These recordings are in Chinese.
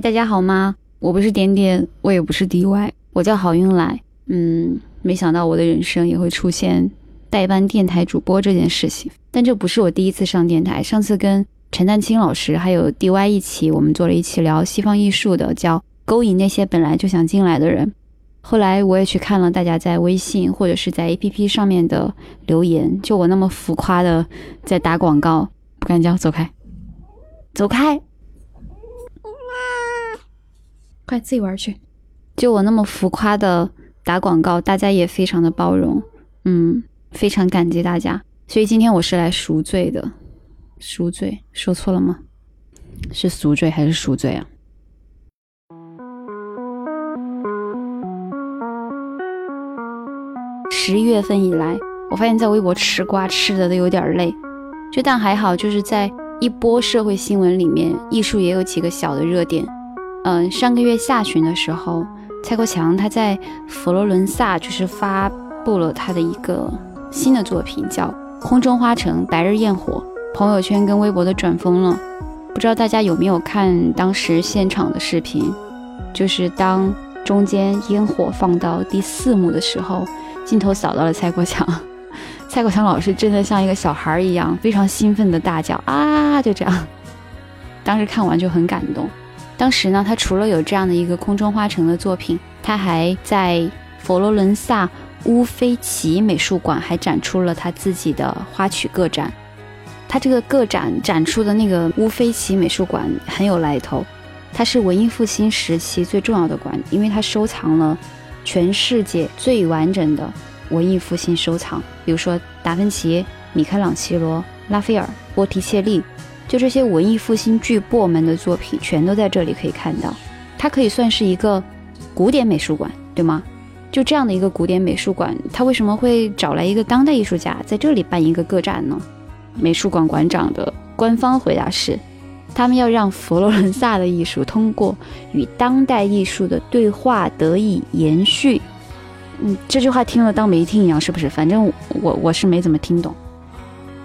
大家好吗？我不是点点，我也不是 DY，我叫郝运来。嗯，没想到我的人生也会出现代班电台主播这件事情。但这不是我第一次上电台，上次跟陈丹青老师还有 DY 一起，我们做了一期聊西方艺术的，叫勾引那些本来就想进来的人。后来我也去看了大家在微信或者是在 APP 上面的留言，就我那么浮夸的在打广告，不敢讲，走开，走开。快自己玩去！就我那么浮夸的打广告，大家也非常的包容，嗯，非常感激大家。所以今天我是来赎罪的，赎罪说错了吗？是赎罪还是赎罪啊？十一月份以来，我发现在微博吃瓜吃的都有点累，就但还好，就是在一波社会新闻里面，艺术也有几个小的热点。嗯，上个月下旬的时候，蔡国强他在佛罗伦萨就是发布了他的一个新的作品，叫《空中花城白日焰火》，朋友圈跟微博都转疯了。不知道大家有没有看当时现场的视频？就是当中间烟火放到第四幕的时候，镜头扫到了蔡国强，蔡国强老师真的像一个小孩一样，非常兴奋的大叫啊，就这样。当时看完就很感动。当时呢，他除了有这样的一个空中花城的作品，他还在佛罗伦萨乌菲齐美术馆还展出了他自己的花曲个展。他这个个展展出的那个乌菲齐美术馆很有来头，它是文艺复兴时期最重要的馆，因为它收藏了全世界最完整的文艺复兴收藏，比如说达芬奇、米开朗基罗、拉斐尔、波提切利。就这些文艺复兴巨擘们的作品，全都在这里可以看到。它可以算是一个古典美术馆，对吗？就这样的一个古典美术馆，它为什么会找来一个当代艺术家在这里办一个个展呢？美术馆馆长的官方回答是，他们要让佛罗伦萨的艺术通过与当代艺术的对话得以延续。嗯，这句话听了当没听一样，是不是？反正我我是没怎么听懂。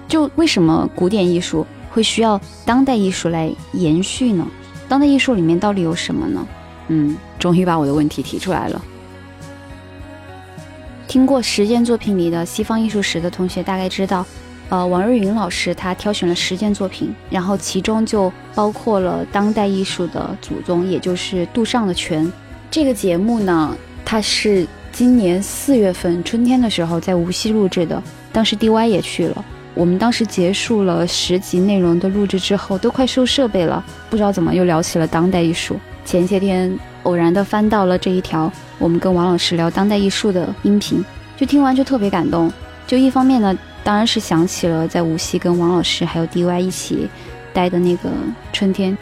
就为什么古典艺术？会需要当代艺术来延续呢？当代艺术里面到底有什么呢？嗯，终于把我的问题提出来了。听过实践作品里的西方艺术史的同学大概知道，呃，王瑞云老师他挑选了实践作品，然后其中就包括了当代艺术的祖宗，也就是杜尚的泉。这个节目呢，它是今年四月份春天的时候在无锡录制的，当时 DY 也去了。我们当时结束了十集内容的录制之后，都快收设备了，不知道怎么又聊起了当代艺术。前些天偶然的翻到了这一条我们跟王老师聊当代艺术的音频，就听完就特别感动。就一方面呢，当然是想起了在无锡跟王老师还有 DY 一起待的那个春天，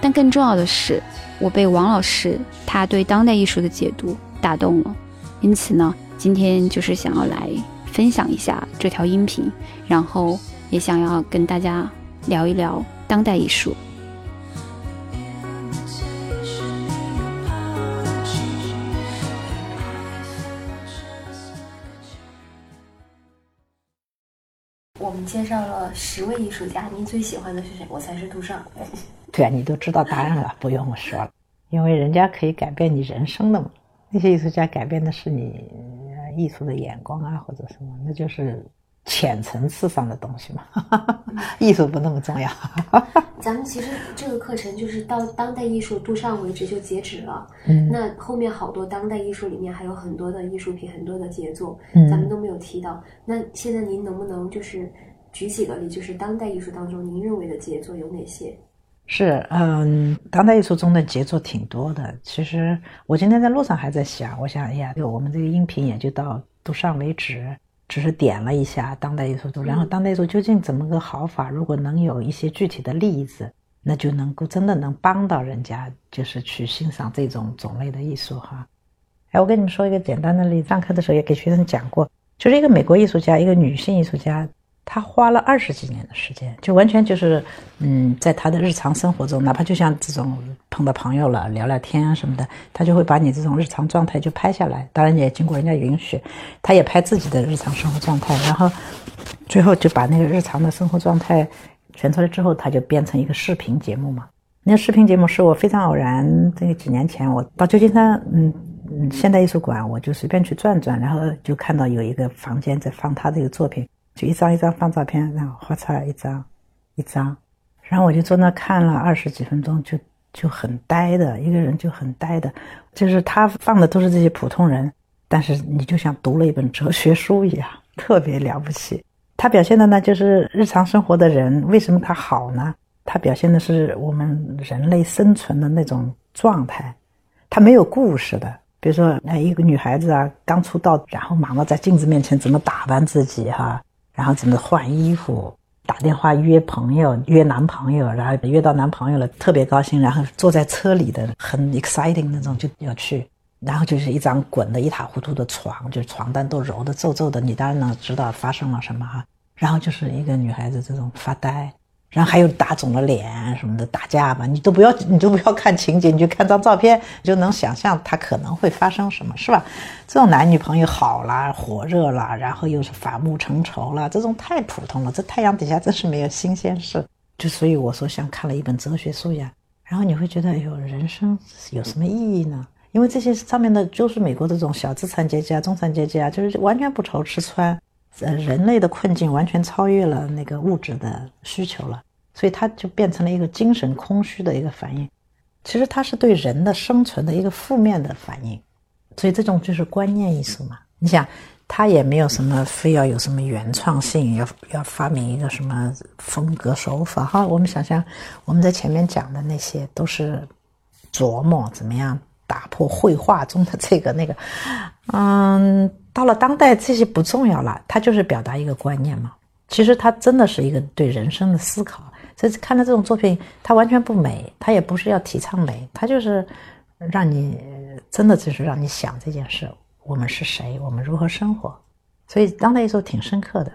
但更重要的是，我被王老师他对当代艺术的解读打动了。因此呢，今天就是想要来。分享一下这条音频，然后也想要跟大家聊一聊当代艺术。我们介绍了十位艺术家，您最喜欢的是谁？我才是杜尚。对啊，你都知道答案了，不用我说了，因为人家可以改变你人生的嘛。那些艺术家改变的是你。艺术的眼光啊，或者什么，那就是浅层次上的东西嘛。艺术不那么重要。咱们其实这个课程就是到当代艺术杜尚为止就截止了。嗯。那后面好多当代艺术里面还有很多的艺术品，很多的杰作，咱们都没有提到。那现在您能不能就是举几个例，就是当代艺术当中您认为的杰作有哪些？是，嗯，当代艺术中的杰作挺多的。其实我今天在路上还在想，我想，哎呀，就我们这个音频也就到都上为止，只是点了一下当代艺术中然后当代艺术究竟怎么个好法？如果能有一些具体的例子，那就能够真的能帮到人家，就是去欣赏这种种类的艺术哈。哎，我跟你们说一个简单的例子，上课的时候也给学生讲过，就是一个美国艺术家，一个女性艺术家。他花了二十几年的时间，就完全就是，嗯，在他的日常生活中，哪怕就像这种碰到朋友了聊聊天啊什么的，他就会把你这种日常状态就拍下来。当然也经过人家允许，他也拍自己的日常生活状态，然后最后就把那个日常的生活状态选出来之后，他就变成一个视频节目嘛。那个视频节目是我非常偶然，这个几年前我到旧金山，嗯嗯，现代艺术馆，我就随便去转转，然后就看到有一个房间在放他这个作品，就一张一张放照片，然后画出来一张一张，然后我就坐那看了二十几分钟，就就很呆的一个人就很呆的，就是他放的都是这些普通人，但是你就像读了一本哲学书一样，特别了不起。他表现的呢，就是日常生活的人，为什么他好呢？他表现的是我们人类生存的那种状态，他没有故事的。比如说，那一个女孩子啊，刚出道，然后忙着在镜子面前怎么打扮自己哈，然后怎么换衣服，打电话约朋友、约男朋友，然后约到男朋友了，特别高兴，然后坐在车里的很 exciting 那种就要去，然后就是一张滚得一塌糊涂的床，就是床单都揉得皱皱的，你当然能知道发生了什么哈。然后就是一个女孩子这种发呆。然后还有打肿了脸什么的打架吧，你都不要，你都不要看情节，你就看张照片，就能想象他可能会发生什么，是吧？这种男女朋友好啦，火热啦，然后又是反目成仇啦，这种太普通了。这太阳底下真是没有新鲜事，就所以我说像看了一本哲学书一样。然后你会觉得，哎呦，人生有什么意义呢？因为这些上面的就是美国这种小资产阶级啊、中产阶级啊，就是完全不愁吃穿。呃，人类的困境完全超越了那个物质的需求了，所以它就变成了一个精神空虚的一个反应。其实它是对人的生存的一个负面的反应，所以这种就是观念艺术嘛。你想，它也没有什么非要有什么原创性，要要发明一个什么风格手法哈。我们想想，我们在前面讲的那些都是琢磨怎么样打破绘画中的这个那个，嗯。到了当代，这些不重要了，它就是表达一个观念嘛。其实它真的是一个对人生的思考。这次看到这种作品，它完全不美，它也不是要提倡美，它就是让你真的就是让你想这件事：我们是谁？我们如何生活？所以当代艺术挺深刻的。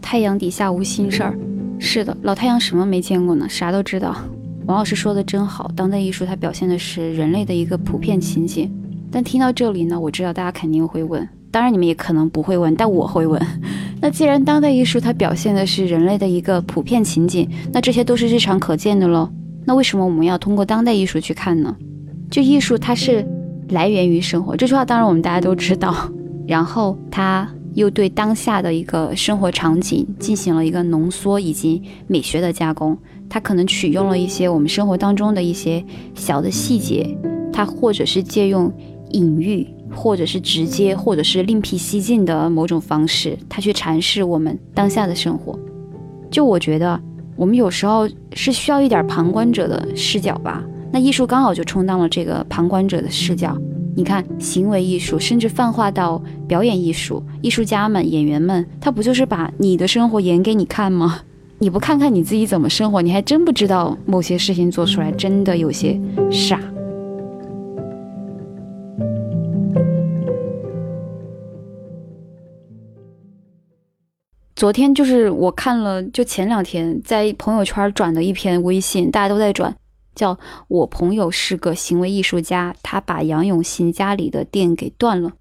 太阳底下无心事儿，是的，老太阳什么没见过呢？啥都知道。王老师说的真好，当代艺术它表现的是人类的一个普遍情景。但听到这里呢，我知道大家肯定会问，当然你们也可能不会问，但我会问。那既然当代艺术它表现的是人类的一个普遍情景，那这些都是日常可见的喽。那为什么我们要通过当代艺术去看呢？就艺术它是来源于生活，这句话当然我们大家都知道。然后它又对当下的一个生活场景进行了一个浓缩以及美学的加工。他可能取用了一些我们生活当中的一些小的细节，他或者是借用隐喻，或者是直接，或者是另辟蹊径的某种方式，他去阐释我们当下的生活。就我觉得，我们有时候是需要一点旁观者的视角吧。那艺术刚好就充当了这个旁观者的视角。你看，行为艺术，甚至泛化到表演艺术，艺术家们、演员们，他不就是把你的生活演给你看吗？你不看看你自己怎么生活，你还真不知道某些事情做出来真的有些傻。昨天就是我看了，就前两天在朋友圈转的一篇微信，大家都在转，叫我朋友是个行为艺术家，他把杨永信家里的电给断了。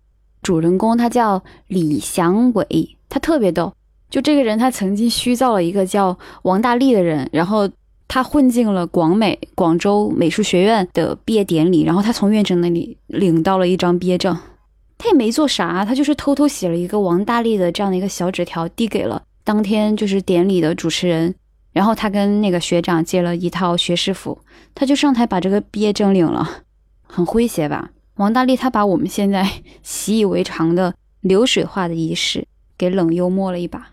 主人公他叫李祥伟，他特别逗。就这个人，他曾经虚造了一个叫王大力的人，然后他混进了广美广州美术学院的毕业典礼，然后他从院长那里领到了一张毕业证，他也没做啥，他就是偷偷写了一个王大力的这样的一个小纸条，递给了当天就是典礼的主持人，然后他跟那个学长借了一套学士服，他就上台把这个毕业证领了，很诙谐吧？王大力他把我们现在习以为常的流水化的仪式给冷幽默了一把。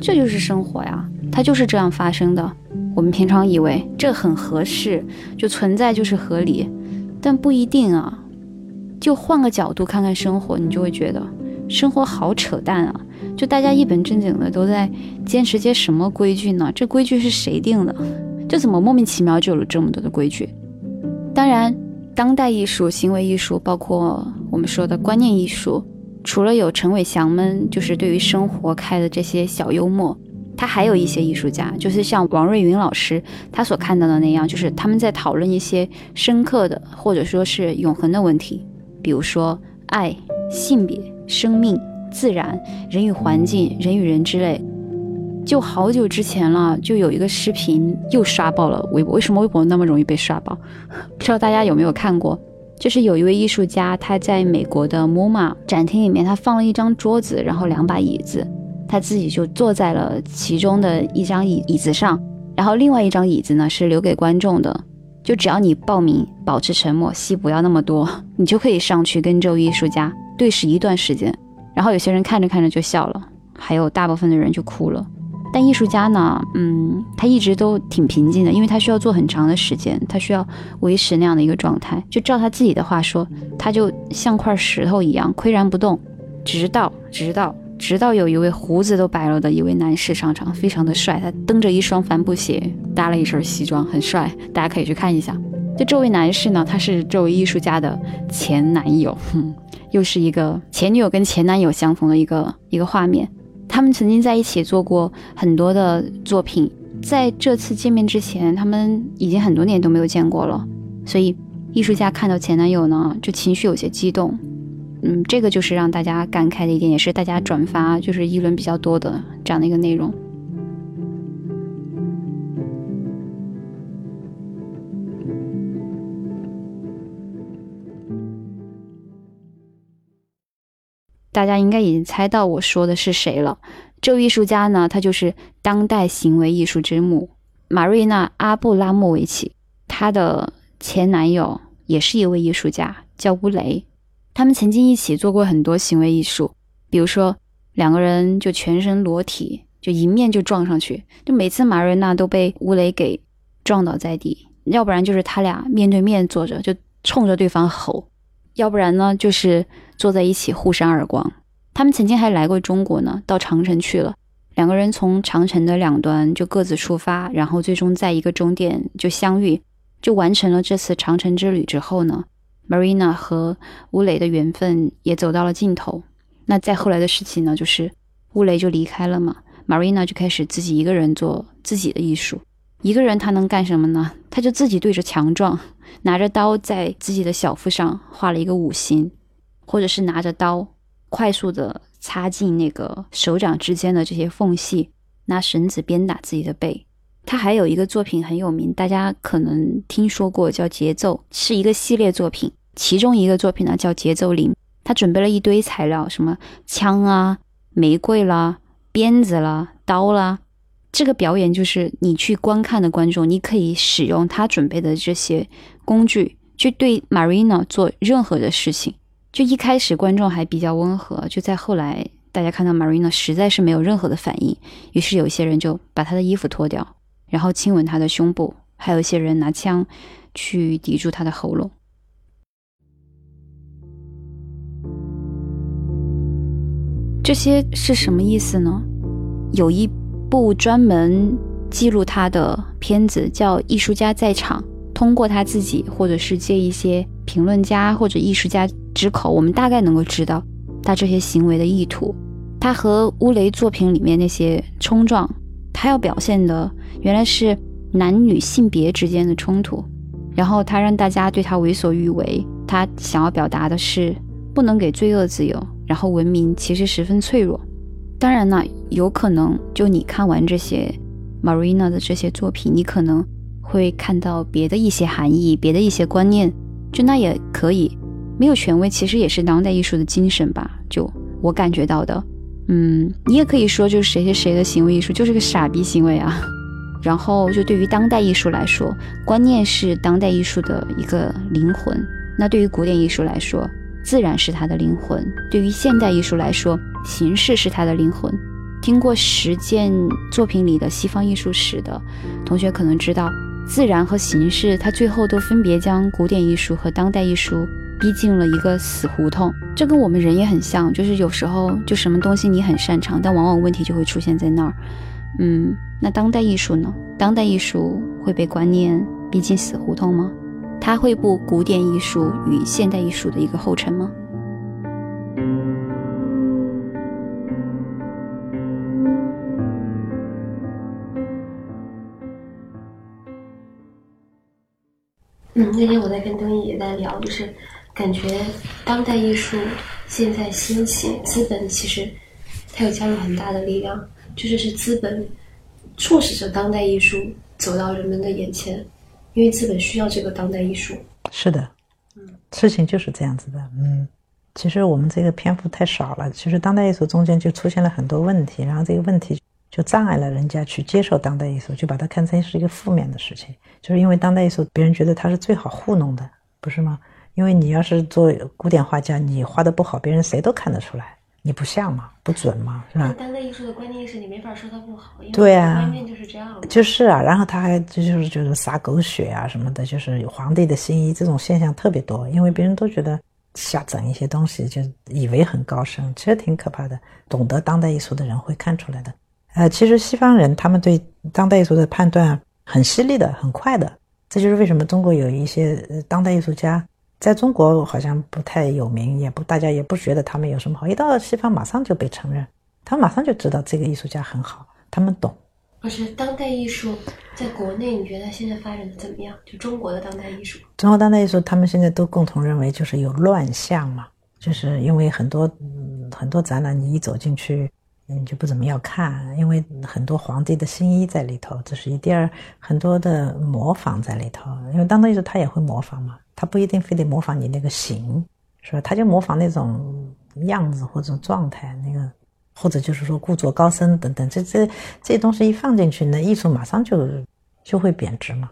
这就是生活呀，它就是这样发生的。我们平常以为这很合适，就存在就是合理，但不一定啊。就换个角度看看生活，你就会觉得生活好扯淡啊！就大家一本正经的都在坚持些什么规矩呢？这规矩是谁定的？这怎么莫名其妙就有了这么多的规矩？当然，当代艺术、行为艺术，包括我们说的观念艺术。除了有陈伟祥们，就是对于生活开的这些小幽默，他还有一些艺术家，就是像王瑞云老师他所看到的那样，就是他们在讨论一些深刻的或者说是永恒的问题，比如说爱、性别、生命、自然、人与环境、人与人之类。就好久之前了，就有一个视频又刷爆了微博。为什么微博那么容易被刷爆？不知道大家有没有看过？就是有一位艺术家，他在美国的 MoMA 展厅里面，他放了一张桌子，然后两把椅子，他自己就坐在了其中的一张椅椅子上，然后另外一张椅子呢是留给观众的。就只要你报名，保持沉默，戏不要那么多，你就可以上去跟这位艺术家对视一段时间。然后有些人看着看着就笑了，还有大部分的人就哭了。但艺术家呢，嗯，他一直都挺平静的，因为他需要做很长的时间，他需要维持那样的一个状态。就照他自己的话说，他就像块石头一样岿然不动，直到直到直到有一位胡子都白了的一位男士上场，非常的帅，他蹬着一双帆布鞋，搭了一身西装，很帅，大家可以去看一下。就这位男士呢，他是这位艺术家的前男友，哼，又是一个前女友跟前男友相逢的一个一个画面。他们曾经在一起做过很多的作品，在这次见面之前，他们已经很多年都没有见过了，所以艺术家看到前男友呢，就情绪有些激动。嗯，这个就是让大家感慨的一点，也是大家转发就是议论比较多的这样的一个内容。大家应该已经猜到我说的是谁了。这位艺术家呢，他就是当代行为艺术之母马瑞娜·阿布拉莫维奇。她的前男友也是一位艺术家，叫乌雷。他们曾经一起做过很多行为艺术，比如说两个人就全身裸体，就迎面就撞上去，就每次马瑞娜都被乌雷给撞倒在地；要不然就是他俩面对面坐着，就冲着对方吼；要不然呢，就是坐在一起互扇耳光。他们曾经还来过中国呢，到长城去了。两个人从长城的两端就各自出发，然后最终在一个终点就相遇，就完成了这次长城之旅。之后呢，Marina 和乌雷的缘分也走到了尽头。那再后来的事情呢，就是乌雷就离开了嘛，Marina 就开始自己一个人做自己的艺术。一个人他能干什么呢？他就自己对着墙撞，拿着刀在自己的小腹上画了一个五星，或者是拿着刀。快速的插进那个手掌之间的这些缝隙，拿绳子鞭打自己的背。他还有一个作品很有名，大家可能听说过，叫《节奏》，是一个系列作品。其中一个作品呢叫《节奏零》，他准备了一堆材料，什么枪啊、玫瑰啦、鞭子啦、刀啦。这个表演就是你去观看的观众，你可以使用他准备的这些工具，去对 Marina 做任何的事情。就一开始观众还比较温和，就在后来，大家看到 Marina 实在是没有任何的反应，于是有一些人就把她的衣服脱掉，然后亲吻她的胸部，还有一些人拿枪去抵住她的喉咙。这些是什么意思呢？有一部专门记录他的片子叫《艺术家在场》，通过他自己，或者是借一些评论家或者艺术家。之口，我们大概能够知道他这些行为的意图。他和乌雷作品里面那些冲撞，他要表现的原来是男女性别之间的冲突，然后他让大家对他为所欲为。他想要表达的是不能给罪恶自由，然后文明其实十分脆弱。当然呢，有可能就你看完这些 Marina 的这些作品，你可能会看到别的一些含义，别的一些观念，就那也可以。没有权威，其实也是当代艺术的精神吧。就我感觉到的，嗯，你也可以说，就是谁谁谁的行为艺术就是个傻逼行为啊。然后，就对于当代艺术来说，观念是当代艺术的一个灵魂。那对于古典艺术来说，自然是它的灵魂；对于现代艺术来说，形式是它的灵魂。听过实践作品里的西方艺术史的同学可能知道，自然和形式，它最后都分别将古典艺术和当代艺术。逼进了一个死胡同，这跟我们人也很像，就是有时候就什么东西你很擅长，但往往问题就会出现在那儿。嗯，那当代艺术呢？当代艺术会被观念逼进死胡同吗？它会步古典艺术与现代艺术的一个后尘吗？嗯，那天我在跟东艺也在聊，就是。感觉当代艺术现在兴起，资本其实它有加入很大的力量，就是是资本促使着当代艺术走到人们的眼前，因为资本需要这个当代艺术。是的，嗯，事情就是这样子的，嗯。其实我们这个篇幅太少了，其实当代艺术中间就出现了很多问题，然后这个问题就障碍了人家去接受当代艺术，就把它看成是一个负面的事情，就是因为当代艺术别人觉得它是最好糊弄的，不是吗？因为你要是做古典画家，你画的不好，别人谁都看得出来，你不像嘛，不准嘛，是吧？当代艺术的观念是你没法说它不好，对啊，观念就是这样。就是啊，然后他还就是就是撒狗血啊什么的，就是皇帝的新衣这种现象特别多，因为别人都觉得。瞎整一些东西，就以为很高深，其实挺可怕的。懂得当代艺术的人会看出来的。呃，其实西方人他们对当代艺术的判断很犀利的，很快的。这就是为什么中国有一些当代艺术家在中国好像不太有名，也不大家也不觉得他们有什么好。一到西方，马上就被承认，他们马上就知道这个艺术家很好，他们懂。不是当代艺术在国内，你觉得现在发展的怎么样？就中国的当代艺术，中国当代艺术，他们现在都共同认为就是有乱象嘛，就是因为很多嗯很多展览，你一走进去，你就不怎么要看，因为很多皇帝的新衣在里头，这是一；第二，很多的模仿在里头，因为当代艺术他也会模仿嘛，他不一定非得模仿你那个形，是吧？他就模仿那种样子或者状态那个。或者就是说故作高深等等，这这这些东西一放进去，那艺术马上就就会贬值嘛。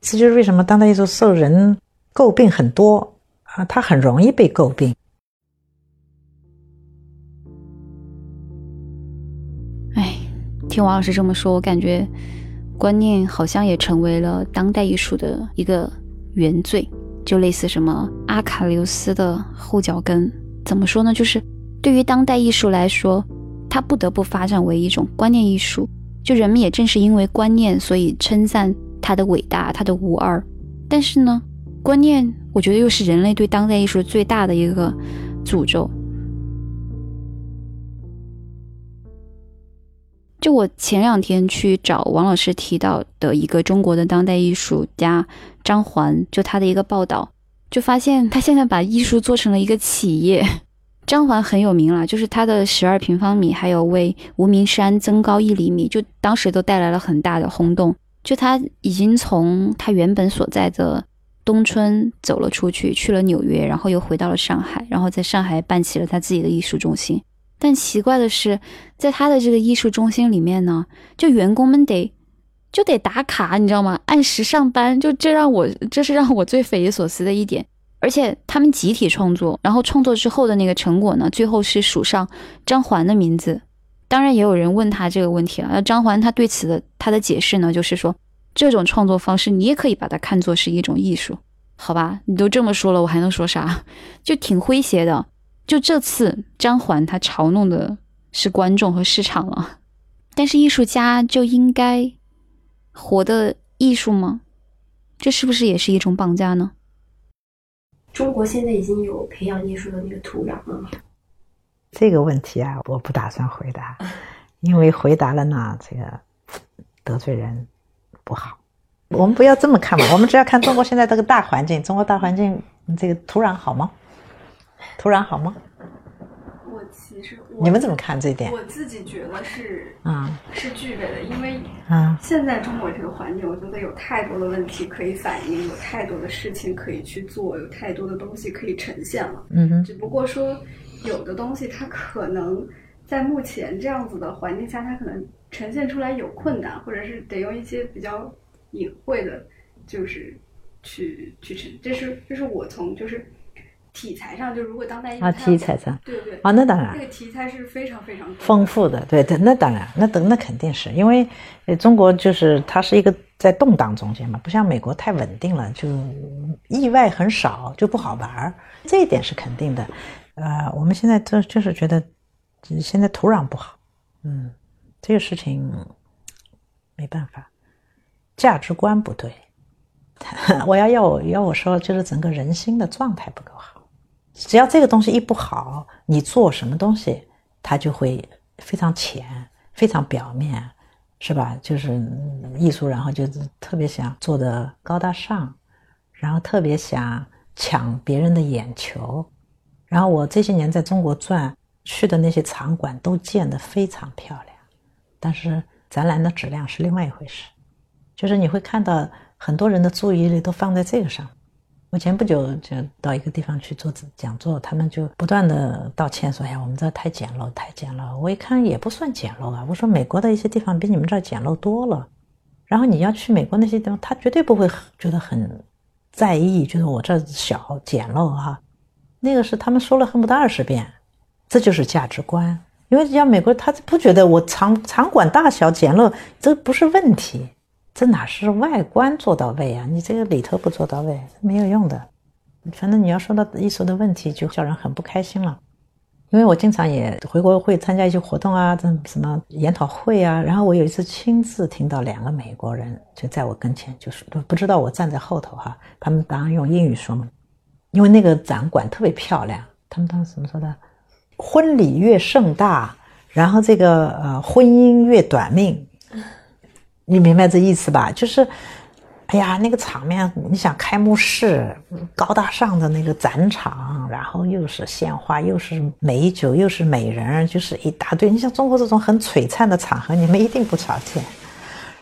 这就是为什么当代艺术受人诟病很多啊，它很容易被诟病。哎，听王老师这么说，我感觉观念好像也成为了当代艺术的一个原罪，就类似什么阿卡琉斯的后脚跟，怎么说呢？就是。对于当代艺术来说，它不得不发展为一种观念艺术。就人们也正是因为观念，所以称赞它的伟大，它的无二。但是呢，观念我觉得又是人类对当代艺术最大的一个诅咒。就我前两天去找王老师提到的一个中国的当代艺术家张环，就他的一个报道，就发现他现在把艺术做成了一个企业。张环很有名了，就是他的十二平方米，还有为无名山增高一厘米，就当时都带来了很大的轰动。就他已经从他原本所在的东村走了出去，去了纽约，然后又回到了上海，然后在上海办起了他自己的艺术中心。但奇怪的是，在他的这个艺术中心里面呢，就员工们得就得打卡，你知道吗？按时上班，就这让我这是让我最匪夷所思的一点。而且他们集体创作，然后创作之后的那个成果呢，最后是署上张环的名字。当然，也有人问他这个问题了。那张环他对此的他的解释呢，就是说这种创作方式你也可以把它看作是一种艺术，好吧？你都这么说了，我还能说啥？就挺诙谐的。就这次张环他嘲弄的是观众和市场了，但是艺术家就应该活的艺术吗？这是不是也是一种绑架呢？中国现在已经有培养艺术的那个土壤了吗？这个问题啊，我不打算回答，因为回答了呢，这个得罪人不好。我们不要这么看嘛，我们只要看中国现在这个大环境，中国大环境这个土壤好吗？土壤好吗？我其实你们怎么看这一点？我自己觉得是，啊，是具备的，因为啊，现在中国这个环境，我觉得有太多的问题可以反映，有太多的事情可以去做，有太多的东西可以呈现了。嗯哼，只不过说，有的东西它可能在目前这样子的环境下，它可能呈现出来有困难，或者是得用一些比较隐晦的，就是去去呈。这是这是我从就是。题材上，就如果当代艺术啊，题材上，对对。啊，那当然，这个题材是非常非常丰富的，对对，那当然，那等那肯定是。因为中国就是它是一个在动荡中间嘛，不像美国太稳定了，就意外很少，就不好玩儿，这一点是肯定的。呃，我们现在就就是觉得现在土壤不好，嗯，这个事情没办法，价值观不对，我要要我要我说，就是整个人心的状态不够好。只要这个东西一不好，你做什么东西，它就会非常浅、非常表面，是吧？就是艺术，然后就是特别想做的高大上，然后特别想抢别人的眼球。然后我这些年在中国转去的那些场馆都建得非常漂亮，但是展览的质量是另外一回事。就是你会看到很多人的注意力都放在这个上面。我前不久就到一个地方去做讲座，他们就不断的道歉说：“哎呀，我们这太简陋，太简陋。”我一看也不算简陋啊，我说美国的一些地方比你们这儿简陋多了。然后你要去美国那些地方，他绝对不会觉得很在意，就是我这小简陋哈。那个是他们说了恨不得二十遍，这就是价值观。因为像美国，他不觉得我场场馆大小简陋这不是问题。这哪是外观做到位啊？你这个里头不做到位，没有用的。反正你要说到艺术的问题，就叫人很不开心了。因为我经常也回国会参加一些活动啊，这什么研讨会啊。然后我有一次亲自听到两个美国人就在我跟前，就是不不知道我站在后头哈，他们当然用英语说嘛。因为那个展馆特别漂亮，他们当时怎么说的？婚礼越盛大，然后这个呃婚姻越短命。你明白这意思吧？就是，哎呀，那个场面，你想开幕式，高大上的那个展场，然后又是鲜花，又是美酒，又是美人，就是一大堆。你像中国这种很璀璨的场合，你们一定不少见，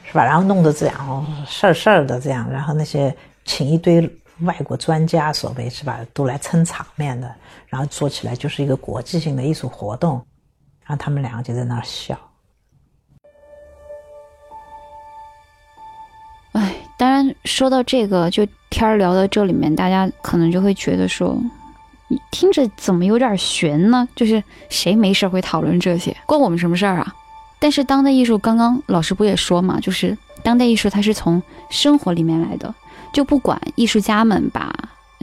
是吧？然后弄得这样事儿事儿的这样，然后那些请一堆外国专家，所谓是吧，都来撑场面的，然后做起来就是一个国际性的艺术活动，然后他们两个就在那儿笑。说到这个，就天儿聊到这里面，大家可能就会觉得说，你听着怎么有点悬呢？就是谁没事会讨论这些，关我们什么事儿啊？但是当代艺术，刚刚老师不也说嘛，就是当代艺术它是从生活里面来的，就不管艺术家们把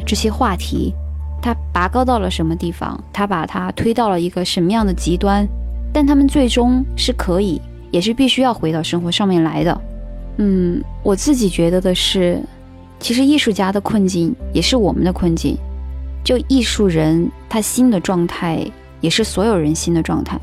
这些话题，他拔高到了什么地方，他把它推到了一个什么样的极端，但他们最终是可以，也是必须要回到生活上面来的。嗯，我自己觉得的是，其实艺术家的困境也是我们的困境。就艺术人他新的状态，也是所有人新的状态。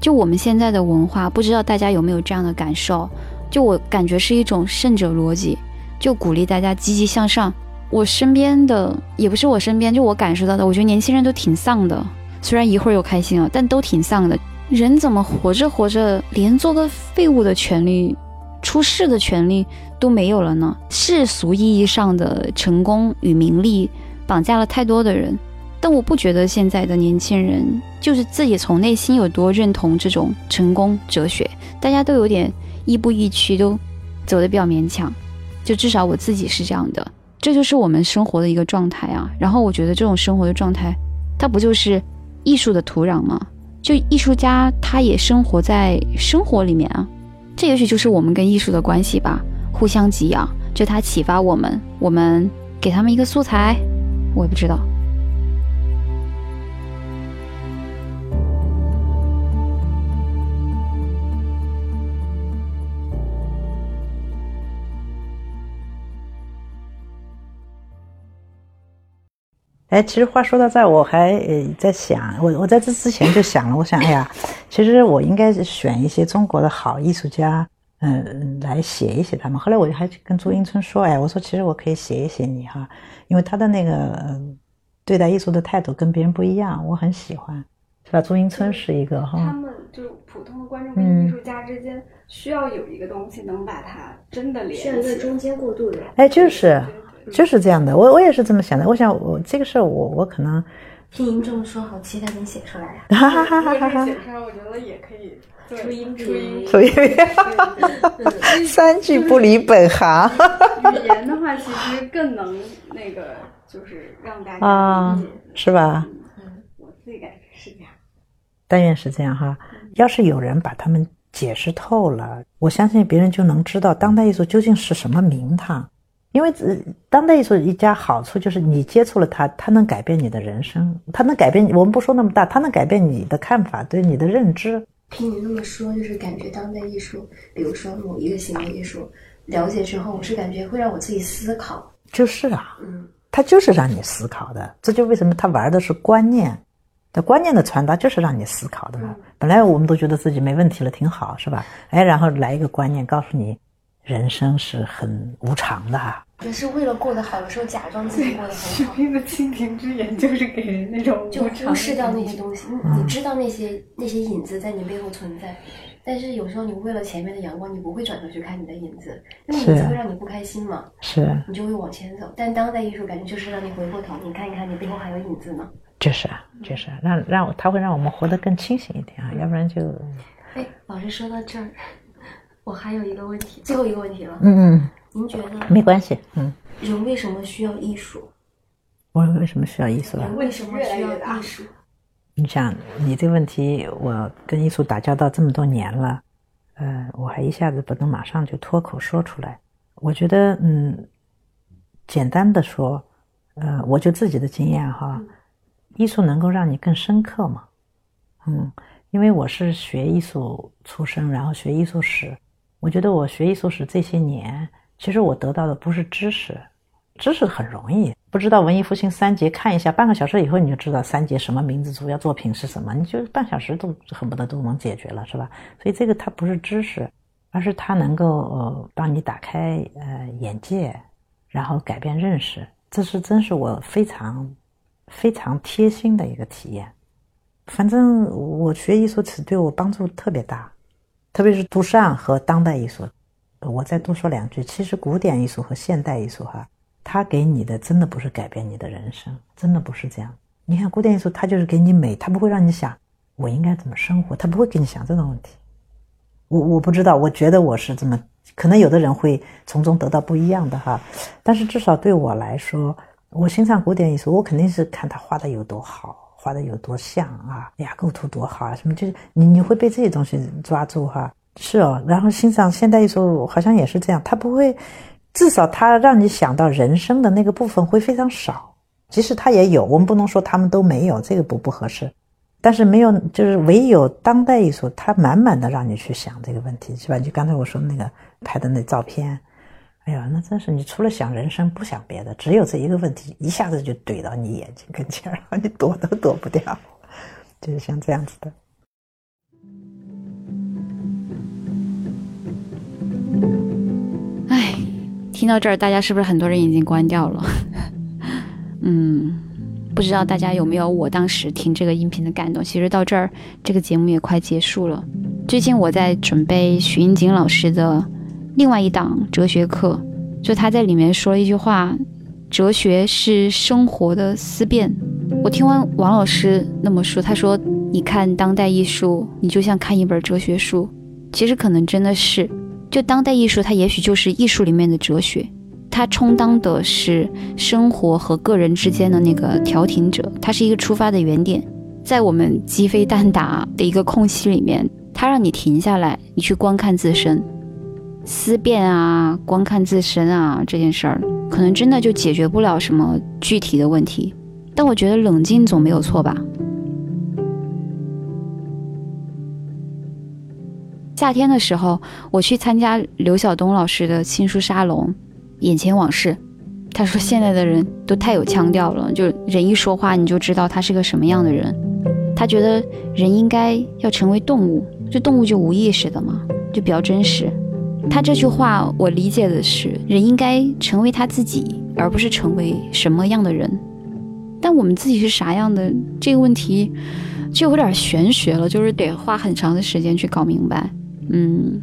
就我们现在的文化，不知道大家有没有这样的感受？就我感觉是一种胜者逻辑，就鼓励大家积极向上。我身边的也不是我身边，就我感受到的，我觉得年轻人都挺丧的。虽然一会儿又开心了，但都挺丧的。人怎么活着活着，连做个废物的权利？出世的权利都没有了呢？世俗意义上的成功与名利绑架了太多的人，但我不觉得现在的年轻人就是自己从内心有多认同这种成功哲学，大家都有点亦步亦趋，都走得比较勉强。就至少我自己是这样的，这就是我们生活的一个状态啊。然后我觉得这种生活的状态，它不就是艺术的土壤吗？就艺术家他也生活在生活里面啊。这也许就是我们跟艺术的关系吧，互相给养，就他启发我们，我们给他们一个素材，我也不知道。哎，其实话说到这儿，我还呃在想，我我在这之前就想了，我想，哎呀，其实我应该是选一些中国的好艺术家，嗯，来写一写他们。后来我就还跟朱英春说，哎，我说其实我可以写一写你哈，因为他的那个对待艺术的态度跟别人不一样，我很喜欢，是吧？朱英春是一个哈，他们就普通的观众跟艺术家之间需要有一个东西能把它真的连需要一个中间过渡的，哎，就是。就是这样的，我我也是这么想的。我想我这个事儿，我我可能听您这么说，好期待能写出来呀！哈哈哈哈哈！写出来，我觉得也可以出音出音初音，三句不离本行。语言的话，其实更能那个，就是让大家理解，是吧？嗯，我自己感觉是这样。但愿是这样哈。要是有人把他们解释透了，我相信别人就能知道当代艺术究竟是什么名堂。因为当代艺术一家好处就是你接触了它，它能改变你的人生，它能改变我们不说那么大，它能改变你的看法，对你的认知。听你那么说，就是感觉当代艺术，比如说某一个行为艺术，了解之后，我是感觉会让我自己思考。就是啊，嗯，它就是让你思考的。这就为什么他玩的是观念，的观念的传达就是让你思考的嘛。本来我们都觉得自己没问题了，挺好，是吧？哎，然后来一个观念告诉你。人生是很无常的哈。就是为了过得好，有时候假装自己过得很好，士兵的蜻蜓之眼就是给人那种就忽视掉那些。东西。你你知道那些那些影子在你背后存在，但是有时候你为了前面的阳光，你不会转头去看你的影子，因为影子会让你不开心嘛，是，你就会往前走。但当代艺术感觉就是让你回过头，你看一看你背后还有影子呢。就是啊，就是啊让让他会让我们活得更清醒一点啊，要不然就哎，老师说到这儿，我还有一个问题，最后一个问题了。嗯嗯，您觉得没关系，嗯。人为什么需要艺术？我为什么需要艺术啊？人为什么需要艺术？你想，你这个问题，我跟艺术打交道这么多年了，呃，我还一下子不能马上就脱口说出来。我觉得，嗯，简单的说，呃，我就自己的经验哈，艺术能够让你更深刻嘛，嗯，因为我是学艺术出身，然后学艺术史，我觉得我学艺术史这些年，其实我得到的不是知识，知识很容易，不知道文艺复兴三杰看一下，半个小时以后你就知道三杰什么名字，主要作品是什么，你就半小时都恨不得都能解决了，是吧？所以这个它不是知识，而是它能够呃帮你打开呃眼界，然后改变认识，这是真是我非常非常贴心的一个体验。反正我学艺术史对我帮助特别大，特别是杜尚和当代艺术。我再多说两句，其实古典艺术和现代艺术哈，它给你的真的不是改变你的人生，真的不是这样。你看古典艺术，它就是给你美，它不会让你想我应该怎么生活，它不会给你想这种问题。我我不知道，我觉得我是这么，可能有的人会从中得到不一样的哈，但是至少对我来说，我欣赏古典艺术，我肯定是看他画的有多好，画的有多像啊，哎呀，构图多好啊，什么就是你你会被这些东西抓住哈。是哦，然后欣赏现代艺术好像也是这样，它不会，至少它让你想到人生的那个部分会非常少，即使它也有，我们不能说他们都没有，这个不不合适。但是没有，就是唯有当代艺术，它满满的让你去想这个问题，是吧？就刚才我说那个拍的那照片，哎呀，那真是你除了想人生不想别的，只有这一个问题，一下子就怼到你眼睛跟前，然 后你躲都躲不掉，就是像这样子的。唉，听到这儿，大家是不是很多人已经关掉了？嗯，不知道大家有没有我当时听这个音频的感动。其实到这儿，这个节目也快结束了。最近我在准备徐英锦老师的另外一档哲学课，就他在里面说了一句话：“哲学是生活的思辨。”我听完王老师那么说，他说：“你看当代艺术，你就像看一本哲学书。”其实可能真的是。就当代艺术，它也许就是艺术里面的哲学，它充当的是生活和个人之间的那个调停者，它是一个出发的原点，在我们鸡飞蛋打的一个空隙里面，它让你停下来，你去观看自身，思辨啊，观看自身啊，这件事儿可能真的就解决不了什么具体的问题，但我觉得冷静总没有错吧。夏天的时候，我去参加刘晓东老师的新书沙龙，《眼前往事》。他说现在的人都太有腔调了，就人一说话你就知道他是个什么样的人。他觉得人应该要成为动物，这动物就无意识的嘛，就比较真实。他这句话我理解的是，人应该成为他自己，而不是成为什么样的人。但我们自己是啥样的这个问题，就有点玄学了，就是得花很长的时间去搞明白。嗯，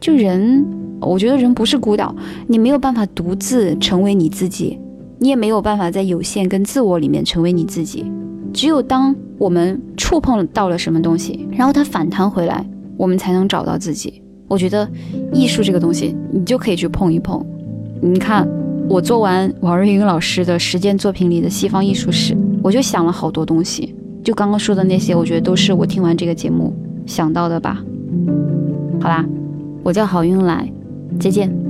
就人，我觉得人不是孤岛，你没有办法独自成为你自己，你也没有办法在有限跟自我里面成为你自己。只有当我们触碰到了什么东西，然后它反弹回来，我们才能找到自己。我觉得艺术这个东西，你就可以去碰一碰。你看，我做完王瑞云老师的实践作品里的西方艺术史，我就想了好多东西。就刚刚说的那些，我觉得都是我听完这个节目想到的吧。好啦，我叫郝运来，再见。